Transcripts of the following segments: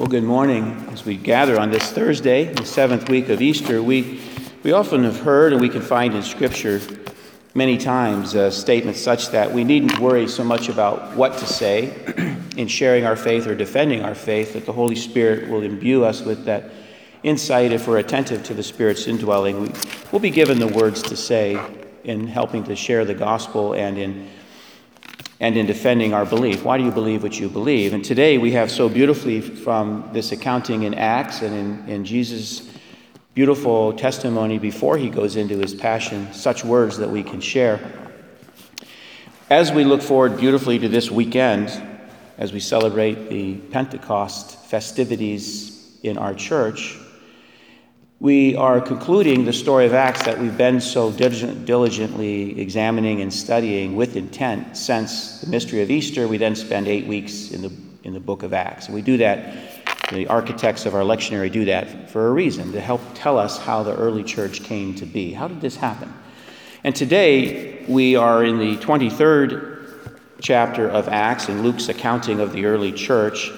Well, good morning. As we gather on this Thursday, the seventh week of Easter, we, we often have heard and we can find in Scripture many times uh, statements such that we needn't worry so much about what to say in sharing our faith or defending our faith, that the Holy Spirit will imbue us with that insight if we're attentive to the Spirit's indwelling. We, we'll be given the words to say in helping to share the gospel and in and in defending our belief. Why do you believe what you believe? And today we have so beautifully from this accounting in Acts and in, in Jesus' beautiful testimony before he goes into his passion, such words that we can share. As we look forward beautifully to this weekend, as we celebrate the Pentecost festivities in our church, we are concluding the story of Acts that we've been so diligently examining and studying with intent since the mystery of Easter. We then spend eight weeks in the, in the book of Acts. And we do that, the architects of our lectionary do that for a reason, to help tell us how the early church came to be. How did this happen? And today we are in the 23rd chapter of Acts in Luke's accounting of the early church.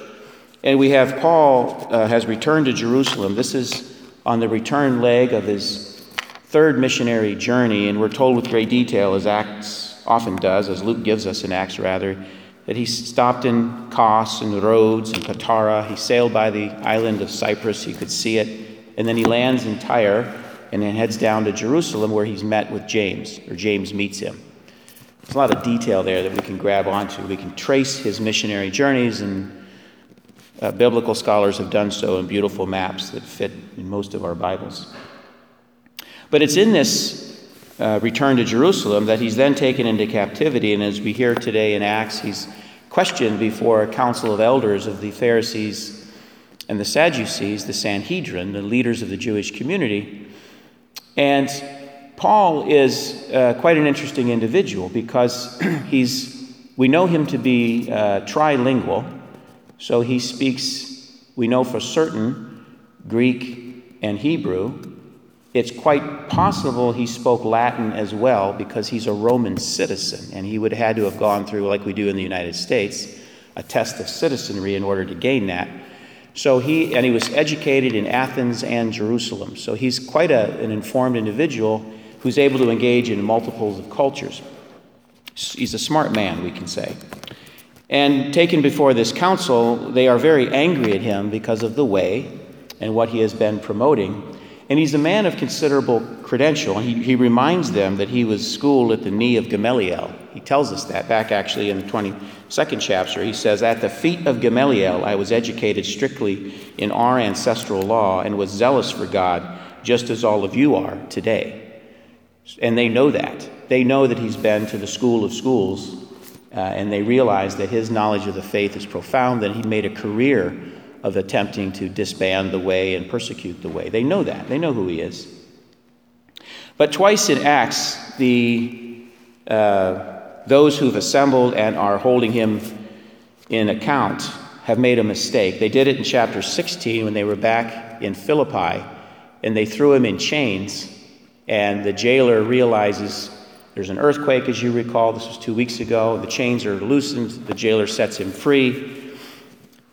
And we have Paul uh, has returned to Jerusalem. This is on the return leg of his third missionary journey, and we're told with great detail, as Acts often does, as Luke gives us in Acts rather, that he stopped in Kos and Rhodes and Patara. He sailed by the island of Cyprus, he could see it, and then he lands in Tyre and then heads down to Jerusalem where he's met with James, or James meets him. There's a lot of detail there that we can grab onto. We can trace his missionary journeys and uh, biblical scholars have done so in beautiful maps that fit in most of our Bibles. But it's in this uh, return to Jerusalem that he's then taken into captivity, and as we hear today in Acts, he's questioned before a council of elders of the Pharisees and the Sadducees, the Sanhedrin, the leaders of the Jewish community. And Paul is uh, quite an interesting individual because he's, we know him to be uh, trilingual. So he speaks, we know for certain, Greek and Hebrew. It's quite possible he spoke Latin as well because he's a Roman citizen and he would have had to have gone through, like we do in the United States, a test of citizenry in order to gain that. So he, and he was educated in Athens and Jerusalem. So he's quite a, an informed individual who's able to engage in multiples of cultures. He's a smart man, we can say. And taken before this council, they are very angry at him because of the way and what he has been promoting. And he's a man of considerable credential. He, he reminds them that he was schooled at the knee of Gamaliel. He tells us that back actually in the 22nd chapter. He says, At the feet of Gamaliel, I was educated strictly in our ancestral law and was zealous for God, just as all of you are today. And they know that. They know that he's been to the school of schools uh, and they realized that his knowledge of the faith is profound, that he made a career of attempting to disband the way and persecute the way. They know that, they know who he is. But twice in Acts, the, uh, those who've assembled and are holding him in account have made a mistake. They did it in chapter 16 when they were back in Philippi and they threw him in chains, and the jailer realizes there's an earthquake, as you recall. This was two weeks ago. The chains are loosened. The jailer sets him free.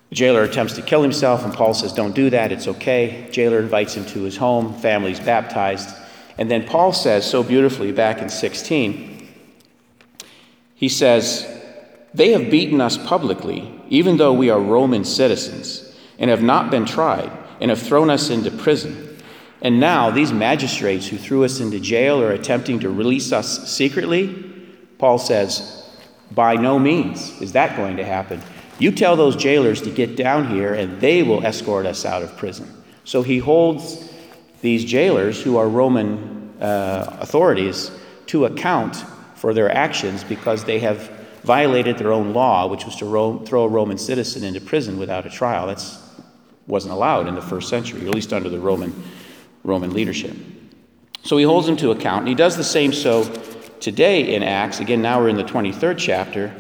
The jailer attempts to kill himself, and Paul says, Don't do that. It's okay. Jailer invites him to his home. Family's baptized. And then Paul says so beautifully back in 16, he says, They have beaten us publicly, even though we are Roman citizens, and have not been tried, and have thrown us into prison. And now, these magistrates who threw us into jail are attempting to release us secretly. Paul says, By no means is that going to happen. You tell those jailers to get down here, and they will escort us out of prison. So he holds these jailers, who are Roman uh, authorities, to account for their actions because they have violated their own law, which was to ro- throw a Roman citizen into prison without a trial. That wasn't allowed in the first century, at least under the Roman Roman leadership. So he holds them to account, and he does the same so today in Acts. Again, now we're in the 23rd chapter.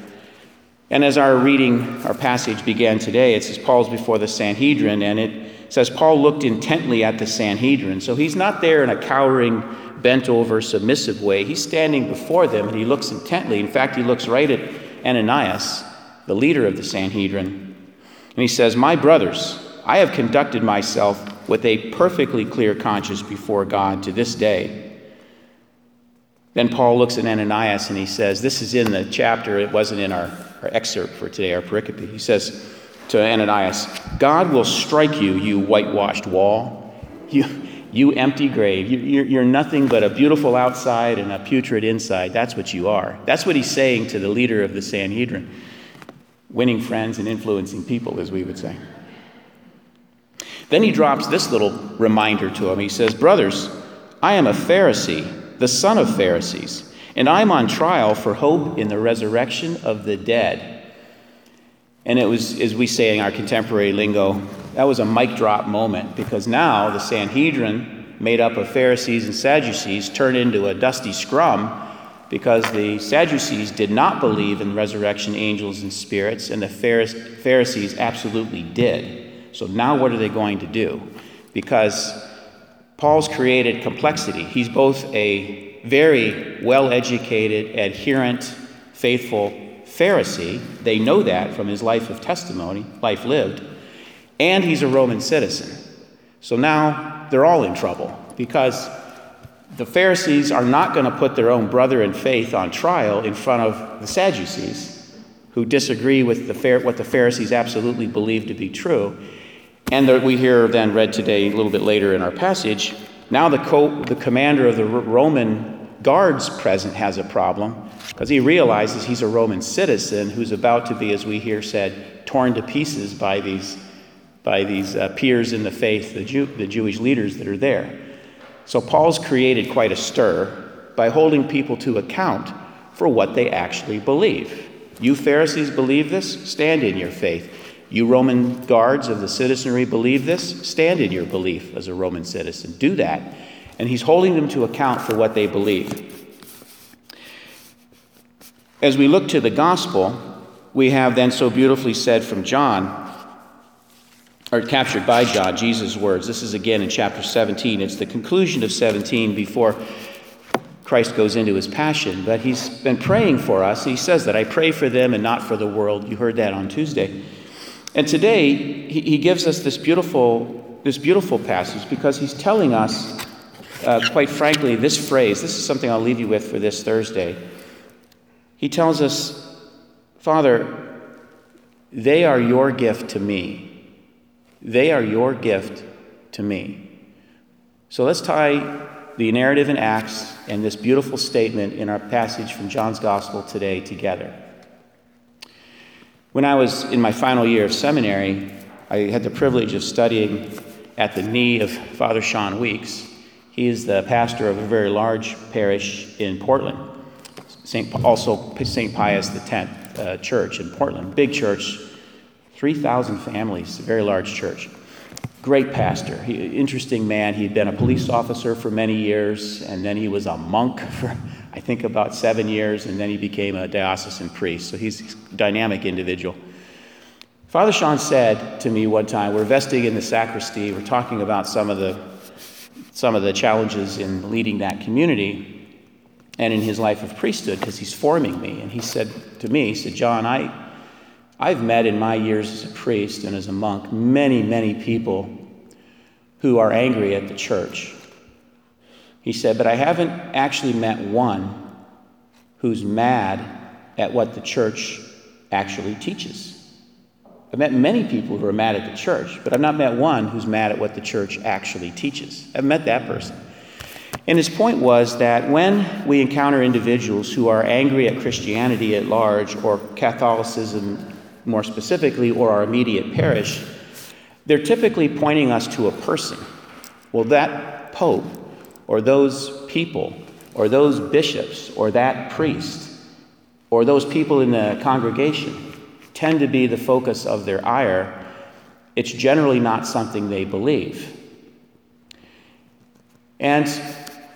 And as our reading, our passage began today, it says Paul's before the Sanhedrin, and it says Paul looked intently at the Sanhedrin. So he's not there in a cowering, bent over, submissive way. He's standing before them and he looks intently. In fact, he looks right at Ananias, the leader of the Sanhedrin, and he says, My brothers, I have conducted myself with a perfectly clear conscience before God to this day. Then Paul looks at Ananias and he says, This is in the chapter, it wasn't in our, our excerpt for today, our pericope. He says to Ananias, God will strike you, you whitewashed wall, you, you empty grave. You, you're nothing but a beautiful outside and a putrid inside. That's what you are. That's what he's saying to the leader of the Sanhedrin winning friends and influencing people, as we would say. Then he drops this little reminder to him. He says, Brothers, I am a Pharisee, the son of Pharisees, and I'm on trial for hope in the resurrection of the dead. And it was, as we say in our contemporary lingo, that was a mic drop moment because now the Sanhedrin, made up of Pharisees and Sadducees, turned into a dusty scrum because the Sadducees did not believe in resurrection angels and spirits, and the Pharisees absolutely did. So now what are they going to do? Because Paul's created complexity. He's both a very well educated, adherent, faithful Pharisee. They know that from his life of testimony, life lived. And he's a Roman citizen. So now they're all in trouble because the Pharisees are not going to put their own brother in faith on trial in front of the Sadducees, who disagree with the, what the Pharisees absolutely believe to be true. And we hear then read today, a little bit later in our passage, now the, co- the commander of the Roman guards present has a problem because he realizes he's a Roman citizen who's about to be, as we hear said, torn to pieces by these, by these uh, peers in the faith, the, Jew, the Jewish leaders that are there. So Paul's created quite a stir by holding people to account for what they actually believe. You Pharisees believe this? Stand in your faith. You Roman guards of the citizenry believe this? Stand in your belief as a Roman citizen. Do that. And he's holding them to account for what they believe. As we look to the gospel, we have then so beautifully said from John or captured by John, Jesus' words. This is again in chapter 17. It's the conclusion of 17 before Christ goes into his passion, but he's been praying for us. He says that I pray for them and not for the world. You heard that on Tuesday. And today he, he gives us this beautiful, this beautiful passage because he's telling us, uh, quite frankly, this phrase. This is something I'll leave you with for this Thursday. He tells us, Father, they are your gift to me. They are your gift to me. So let's tie the narrative in Acts and this beautiful statement in our passage from John's Gospel today together. When I was in my final year of seminary, I had the privilege of studying at the knee of Father Sean Weeks. He is the pastor of a very large parish in Portland, Saint, also St. Pius X uh, Church in Portland, big church, 3,000 families, very large church. Great pastor, he, interesting man. He'd been a police officer for many years, and then he was a monk for, I think, about seven years, and then he became a diocesan priest. So he's a dynamic individual. Father Sean said to me one time, we're vesting in the sacristy, we're talking about some of the, some of the challenges in leading that community and in his life of priesthood, because he's forming me. And he said to me, he said, John, I, I've met in my years as a priest and as a monk many, many people who are angry at the church. He said, but I haven't actually met one who's mad at what the church actually teaches. I've met many people who are mad at the church, but I've not met one who's mad at what the church actually teaches. I've met that person. And his point was that when we encounter individuals who are angry at Christianity at large or Catholicism more specifically, or our immediate parish, they're typically pointing us to a person. Well, that pope, or those people, or those bishops, or that priest, or those people in the congregation tend to be the focus of their ire. It's generally not something they believe. And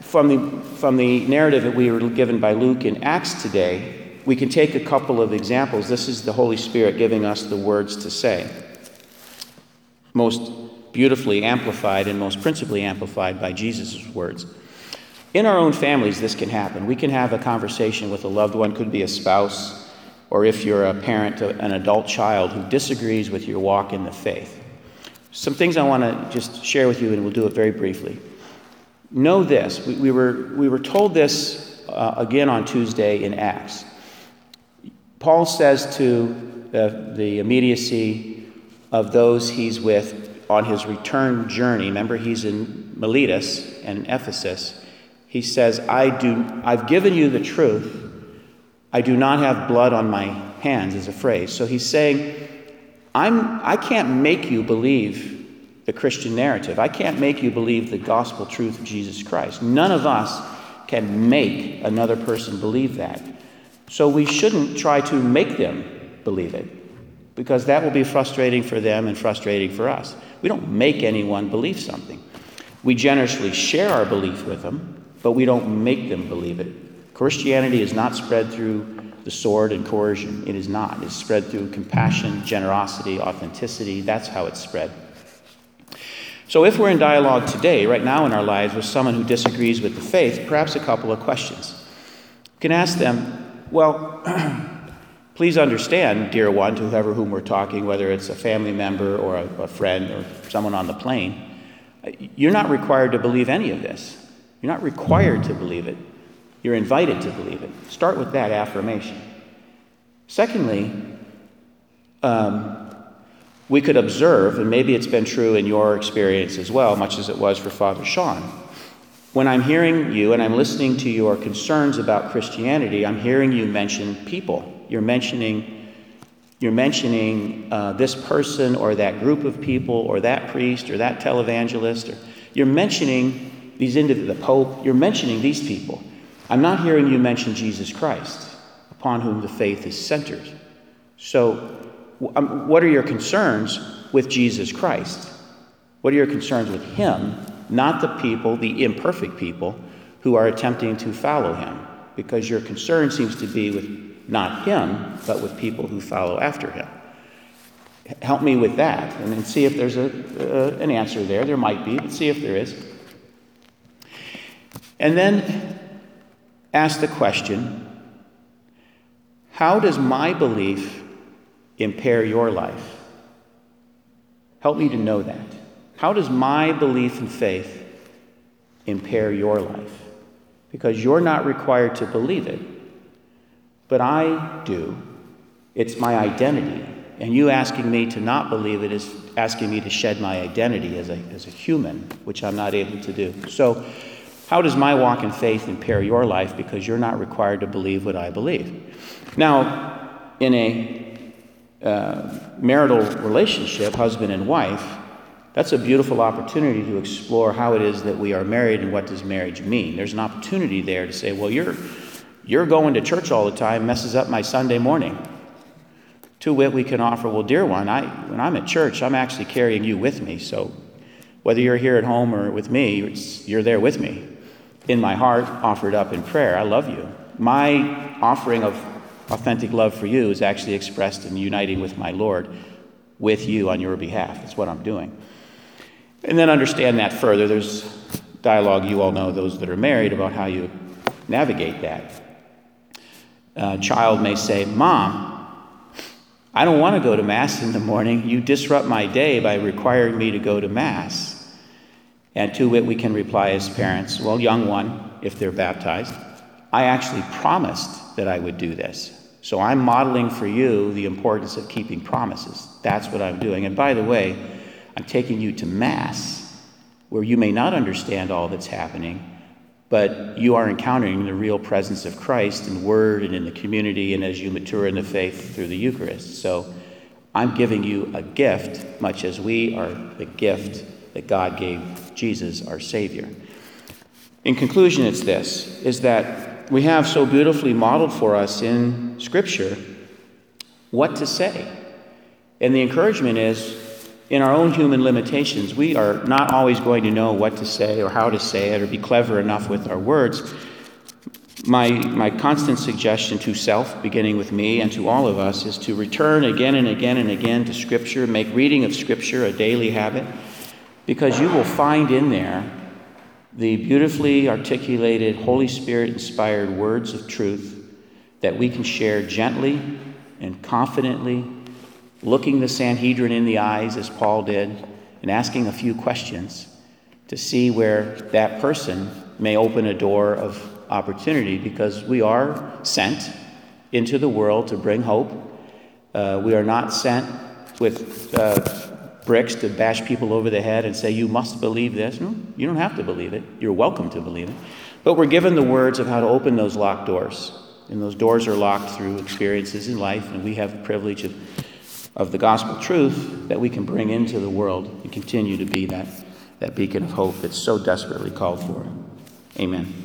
from the, from the narrative that we were given by Luke in Acts today, we can take a couple of examples. This is the Holy Spirit giving us the words to say. Most beautifully amplified and most principally amplified by Jesus' words. In our own families, this can happen. We can have a conversation with a loved one, could be a spouse, or if you're a parent, an adult child who disagrees with your walk in the faith. Some things I want to just share with you, and we'll do it very briefly. Know this we, we were, we were told this uh, again on Tuesday in Acts. Paul says to the, the immediacy of those he's with on his return journey, remember he's in Miletus and Ephesus, he says, I do, I've given you the truth. I do not have blood on my hands, is a phrase. So he's saying, I'm, I can't make you believe the Christian narrative. I can't make you believe the gospel truth of Jesus Christ. None of us can make another person believe that. So we shouldn't try to make them believe it because that will be frustrating for them and frustrating for us. We don't make anyone believe something. We generously share our belief with them, but we don't make them believe it. Christianity is not spread through the sword and coercion. It is not. It's spread through compassion, generosity, authenticity. That's how it's spread. So, if we're in dialogue today, right now in our lives, with someone who disagrees with the faith, perhaps a couple of questions. We can ask them, well, Please understand, dear one, to whoever whom we're talking, whether it's a family member or a, a friend or someone on the plane, you're not required to believe any of this. You're not required to believe it. You're invited to believe it. Start with that affirmation. Secondly, um, we could observe, and maybe it's been true in your experience as well, much as it was for Father Sean. When I'm hearing you and I'm listening to your concerns about Christianity, I'm hearing you mention people you're mentioning, you're mentioning uh, this person or that group of people or that priest or that televangelist, or you're mentioning these individuals, the Pope, you're mentioning these people. I'm not hearing you mention Jesus Christ, upon whom the faith is centered. So, um, what are your concerns with Jesus Christ? What are your concerns with Him, not the people, the imperfect people, who are attempting to follow Him? Because your concern seems to be with not him, but with people who follow after him. Help me with that and then see if there's a, uh, an answer there. There might be, but see if there is. And then ask the question how does my belief impair your life? Help me to know that. How does my belief and faith impair your life? Because you're not required to believe it, but I do. It's my identity. And you asking me to not believe it is asking me to shed my identity as a, as a human, which I'm not able to do. So, how does my walk in faith impair your life because you're not required to believe what I believe? Now, in a uh, marital relationship, husband and wife, that's a beautiful opportunity to explore how it is that we are married and what does marriage mean. There's an opportunity there to say, well, you're you're going to church all the time messes up my Sunday morning. To wit, we can offer, well, dear one, I, when I'm at church, I'm actually carrying you with me. So whether you're here at home or with me, you're there with me. In my heart, offered up in prayer. I love you. My offering of authentic love for you is actually expressed in uniting with my Lord with you on your behalf. That's what I'm doing. And then understand that further. There's dialogue, you all know, those that are married, about how you navigate that uh, child may say, Mom, I don't want to go to Mass in the morning. You disrupt my day by requiring me to go to Mass. And to it, we can reply as parents, Well, young one, if they're baptized, I actually promised that I would do this. So I'm modeling for you the importance of keeping promises. That's what I'm doing. And by the way, I'm taking you to Mass, where you may not understand all that's happening, but you are encountering the real presence of Christ in word and in the community and as you mature in the faith through the Eucharist. So I'm giving you a gift, much as we are the gift that God gave Jesus, our Savior. In conclusion, it's this is that we have so beautifully modeled for us in Scripture what to say. And the encouragement is in our own human limitations, we are not always going to know what to say or how to say it or be clever enough with our words. My, my constant suggestion to self, beginning with me and to all of us, is to return again and again and again to Scripture, make reading of Scripture a daily habit, because you will find in there the beautifully articulated, Holy Spirit inspired words of truth that we can share gently and confidently looking the Sanhedrin in the eyes as Paul did, and asking a few questions to see where that person may open a door of opportunity because we are sent into the world to bring hope. Uh, we are not sent with uh, bricks to bash people over the head and say, You must believe this. No, you don't have to believe it. You're welcome to believe it. But we're given the words of how to open those locked doors. And those doors are locked through experiences in life, and we have the privilege of, of the gospel truth that we can bring into the world and continue to be that, that beacon of hope that's so desperately called for. Amen.